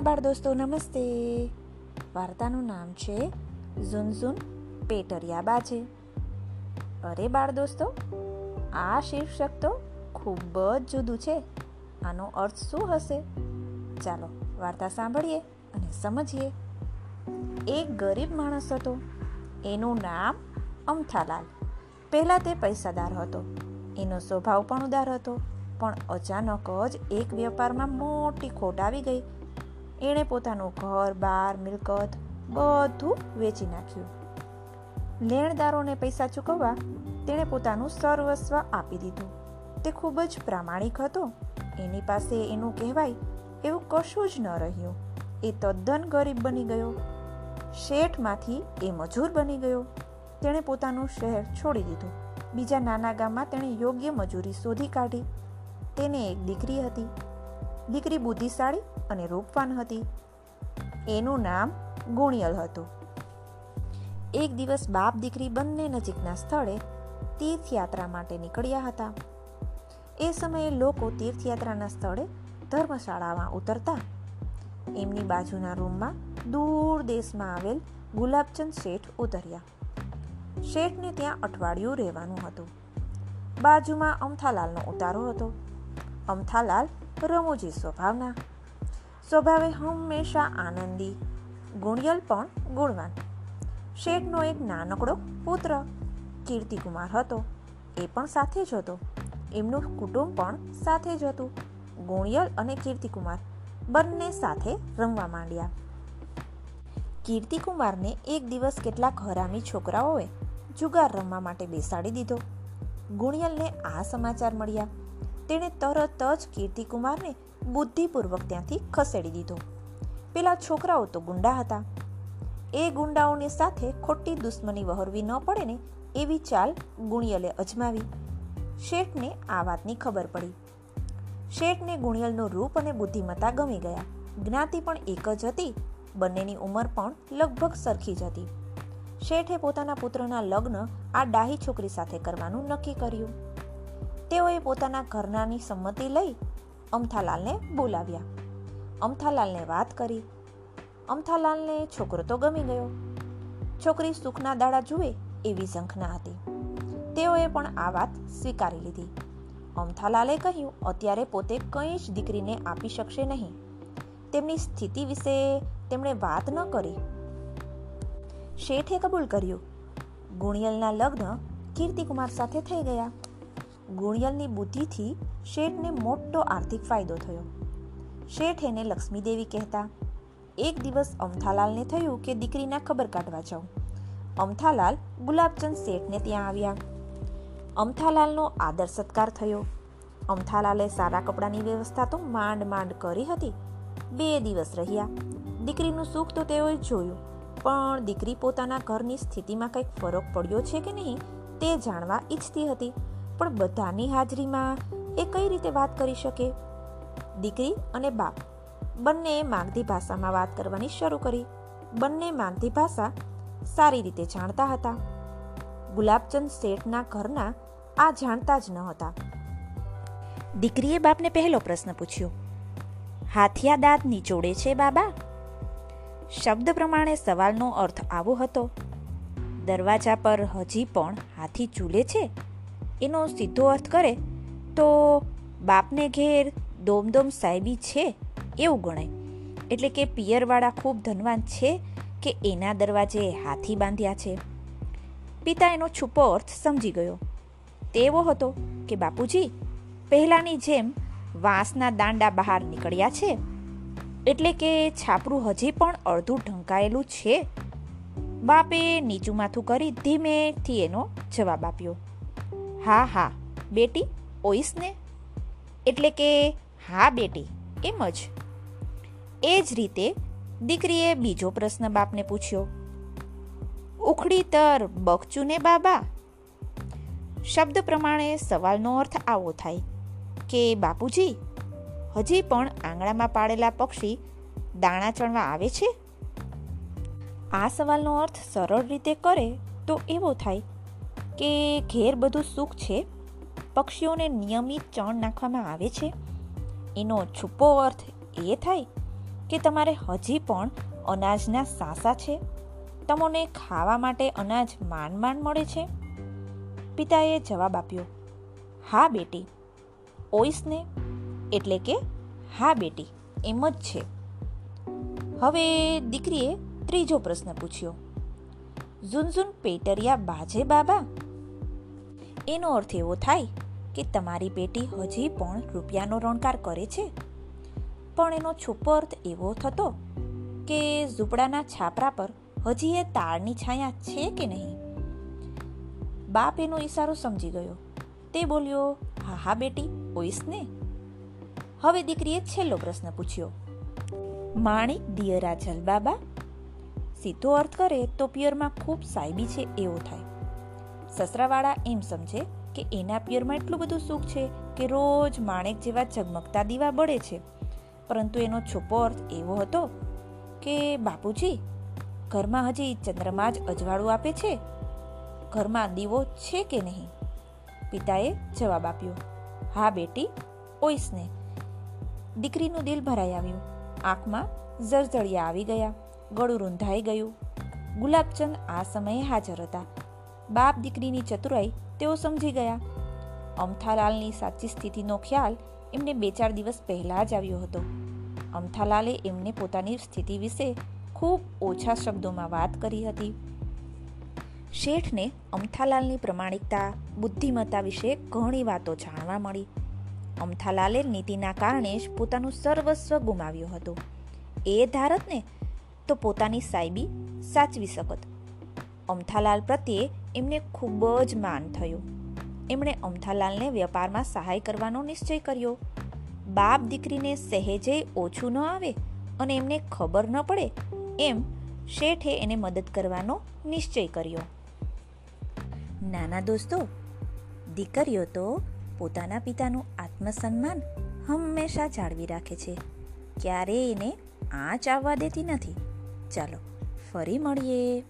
બાળ દોસ્તો, નમસ્તે. વાર્તાનું નામ છે ઝુનઝુન પેટરિયા બાજે. અરે બાળ દોસ્તો, આ શીર્ષક તો ખૂબ જ જુદું છે. આનો અર્થ શું હશે? ચાલો, વાર્તા સાંભળીએ અને સમજીએ. એક ગરીબ માણસ હતો. એનું નામ અમથાલાલ. પહેલાં તે પૈસાદાર હતો. એનો સ્વભાવ પણ ઉદાર હતો, પણ અચાનક જ એક વેપારમાં મોટી ખોટ આવી ગઈ. એણે પોતાનું ઘર, બાર, મિલકત બધું વેચી નાખ્યું. લેણદારોને પૈસા ચૂકવવા તેણે પોતાનું સર્વસ્વ આપી દીધું. તે ખૂબ જ પ્રામાણિક હતો. એની પાસે એનું કહેવાય એવું કશું જ ન રહ્યું. એ તદ્દન ગરીબ બની ગયો. શેઠમાંથી એ મજૂર બની ગયો. તેણે પોતાનું શહેર છોડી દીધું. બીજા નાના ગામમાં તેણે યોગ્ય મજૂરી શોધી કાઢી. તેને એક દીકરી હતી. દીકરી બુદ્ધિશાળી અને રૂપવાન હતી. એનું નામ ગુણિયલ હતું. એક દિવસ બાપ દીકરી બંને નજીકના સ્થળે તીર્થયાત્રા માટે નીકળ્યા હતા. એ સમયે લોકો તીર્થયાત્રાના સ્થળે ધર્મશાળામાં ઉતરતા. એમની બાજુના રૂમમાં દૂર દેશમાં આવેલ ગુલાબચંદ શેઠ ઉતર્યા. શેઠને ત્યાં અઠવાડિયું રહેવાનું હતું. બાજુમાં અમથાલાલનો ઉતારો હતો. અમથાલાલ રમૂજી સ્વભાવના સ્વભાવે હંમેશા આનંદી, ગુણિયલ પણ ગુણવાન. શેઠનો એક નાનકડો પુત્ર, કીર્તિકુમાર હતો, એ પણ સાથે જ હતો. એમનું કુટુંબ પણ સાથે જ હતું. ગુણિયલ અને કીર્તિકુમાર બંને સાથે રમવા માંડ્યા. કીર્તિકુમારને એક દિવસ કેટલાક હરામી છોકરાઓએ જુગાર રમવા માટે બેસાડી દીધો. ગુણિયલને આ સમાચાર મળ્યા. તેણે તરત જ કીર્તિકુમારને બુદ્ધિપૂર્વક ત્યાંથી ખસેડી દીધો. પેલા છોકરાઓ તો ગુંડા હતા. એ ગુંડાઓની સાથે ખોટી દુશ્મની વહરવી ન પડે ને એવી ચાલ ગુણિયલે અજમાવી. શેઠને આ વાતની ખબર પડી. શેઠને ગુણિયલનું રૂપ અને બુદ્ધિમત્તા ગમી ગયા. જ્ઞાતિ પણ એક જ હતી. બંનેની ઉંમર પણ લગભગ સરખી જ હતી. શેઠે પોતાના પુત્રના લગ્ન આ ડાહી છોકરી સાથે કરવાનું નક્કી કર્યું. તેઓએ પોતાના ઘરનાની સંમતિ લઈ અમથાલાલને બોલાવ્યા. અમથાલાલને વાત કરી. અમથાલાલને છોકરો તો ગમી ગયો. છોકરી સુખના દાડા જુએ એવી ઝંખના હતી. તેઓએ પણ આ વાત સ્વીકારી લીધી. અમથાલાલે કહ્યું, અત્યારે પોતે કંઈ જ દીકરીને આપી શકશે નહીં. તેમની સ્થિતિ વિશે તેમણે વાત ન કરી. શેઠે કબૂલ કર્યું. ગુણિયલના લગ્ન કીર્તિકુમાર સાથે થઈ ગયા. ગુણિયલની બુદ્ધિથી શેઠને મોટો આર્થિક ફાયદો થયો. શેઠ એને લક્ષ્મીદેવી કહેતા, એક દિવસ અમથાલાલને થયું કે દીકરીના ખબર કાઢવા જાઉં. અમથાલાલ ગુલાબચંદ શેઠને ત્યાં આવ્યા. અમથાલાલનો આદર સત્કાર થયો. અમથાલાલે સારા કપડાની વ્યવસ્થા તો માંડ માંડ કરી હતી. બે દિવસ રહ્યા. દીકરીનું સુખ તો તેઓએ જોયું, પણ દીકરી પોતાના ઘરની સ્થિતિમાં કંઈક ફરક પડ્યો છે કે નહીં તે જાણવા ઈચ્છતી હતી. પણ બધાની હાજરીમાં એ કઈ રીતે વાત કરી શકે? દીકરી અને બાપ. બંને માગધી ભાષામાં વાત કરવાની શરૂ કરી. બંને માગધી ભાષા સારી રીતે જાણતા હતા. ગુલાબચંદ શેઠના ઘરના આ જાણતા જ ન હતા. દીકરીએ બાપને પહેલો પ્રશ્ન પૂછ્યો હાથિયા દાંત નીચોડે છે બાબા? શબ્દ પ્રમાણે સવાલનો અર્થ આવો હતો, દરવાજા પર હજી પણ હાથી ઝૂલે છે? એનો સીધો અર્થ કરે તો બાપને ઘેર દોમદોમ સાહેબી છે એવું ગણાય. એટલે કે પિયરવાળા ખૂબ ધનવાન છે કે એના દરવાજે હાથી બાંધ્યા છે. પિતા એનો છુપો અર્થ સમજી ગયો. તેવો હતો કે, બાપુજી, પહેલાંની જેમ વાંસના દાંડા બહાર નીકળ્યા છે. એટલે કે છાપરું હજી પણ અડધું ઢંકાયેલું છે. બાપે નીચું માથું કરી ધીમેથી એનો જવાબ આપ્યો. હા હા. બેટી ઓઈસ ને એટલે કે હા, બેટી, એમ જ. એ જ રીતે દીકરીએ બીજો પ્રશ્ન બાપને પૂછ્યો. ઉખડી તર બકચું ને બાબા? શબ્દ પ્રમાણે સવાલનો અર્થ આવો થાય કે, બાપુજી, હજી પણ આંગણામાં પાડેલા પક્ષી દાણા ચણવા આવે છે? આ સવાલનો અર્થ સરળ રીતે કરે તો એવો થાય કે ઘેર બધું સુખ છે? પક્ષીઓને નિયમિત ચણ નાખવામાં આવે છે? એનો છુપો અર્થ એ થાય કે તમારે હજી પણ અનાજના સાસા છે? તમને ખાવા માટે અનાજ માંડ માંડ મળે છે? પિતાએ જવાબ આપ્યો, હા બેટી, ઓઈસને. એટલે કે, હા બેટી, એમ જ છે. હવે દીકરીએ ત્રીજો પ્રશ્ન પૂછ્યો, ઝુનઝુન પેટરિયા બાજે બાબા? એનો અર્થ એવો થાય કે તમારી પેટી હજી પણ રૂપિયાનો રણકાર કરે છે. પણ એનો છુપો અર્થ એવો થતો કે ઝૂંપડાના છાપરા પર હજી એ તાળની છાયા છે કે નહીં? બાપ એનો ઈશારો સમજી ગયો. તે બોલ્યો, હા હા, બેટી ઓઈસ ને? હવે દીકરીએ છેલ્લો પ્રશ્ન પૂછ્યો. માણિક દિયરા જલબાબા સીધો અર્થ કરે તો પિયરમાં ખૂબ સાયબી છે, એવો થાય. સસરાવાળા એમ સમજે કે એના પિયરમાં એટલું બધું સુખ છે કે રોજ માણેક જેવા ઝગમગતા દીવા બળે છે. પરંતુ એનો છુપો અર્થ એવો હતો કે, બાપુજી, ઘરમાં હજી ચંદ્રમા જ અજવાળું આપે છે? ઘરમાં દીવો છે કે નહીં? પિતાએ જવાબ આપ્યો, હા બેટી, ઓઈસને. દીકરીનું દિલ ભરાઈ આવ્યું. આંખમાં જળજળિયા આવી ગયા. ગળું રૂંધાઈ ગયું. ગુલાબચંદ આ સમયે હાજર હતા. બાપ દીકરીની ચતુરાઈ તેઓ સમજી ગયા. અમથાલાલની સાચી સ્થિતિનો ખ્યાલ એમને બે ચાર દિવસ પહેલાં જ આવ્યો હતો. અમથાલાલે એમને પોતાની સ્થિતિ વિશે ખૂબ ઓછા શબ્દોમાં વાત કરી હતી. શેઠને અમથાલાલની પ્રમાણિકતા, બુદ્ધિમત્તા વિશે ઘણી વાતો જાણવા મળી. અમથાલાલે નીતિના કારણે જ પોતાનું સર્વસ્વ ગુમાવ્યું હતું. એ ધારતને તો પોતાની સાયબી સાચવી શકત. અમથાલાલ પ્રત્યે એમને ખૂબ જ માન થયું. એમણે અમથાલાલને વેપારમાં સહાય કરવાનો નિશ્ચય કર્યો. બાપ દીકરીને સહેજે ઓછું ન આવે અને એમને ખબર ન પડે એમ શેઠે એને મદદ કરવાનો નિશ્ચય કર્યો. નાના દોસ્તો, દીકરીઓ તો પોતાના પિતાનું આત્મસન્માન હંમેશા જાળવી રાખે છે. ક્યારેય એને આંચ આવવા દેતી નથી. ચાલો, ફરી મળીએ.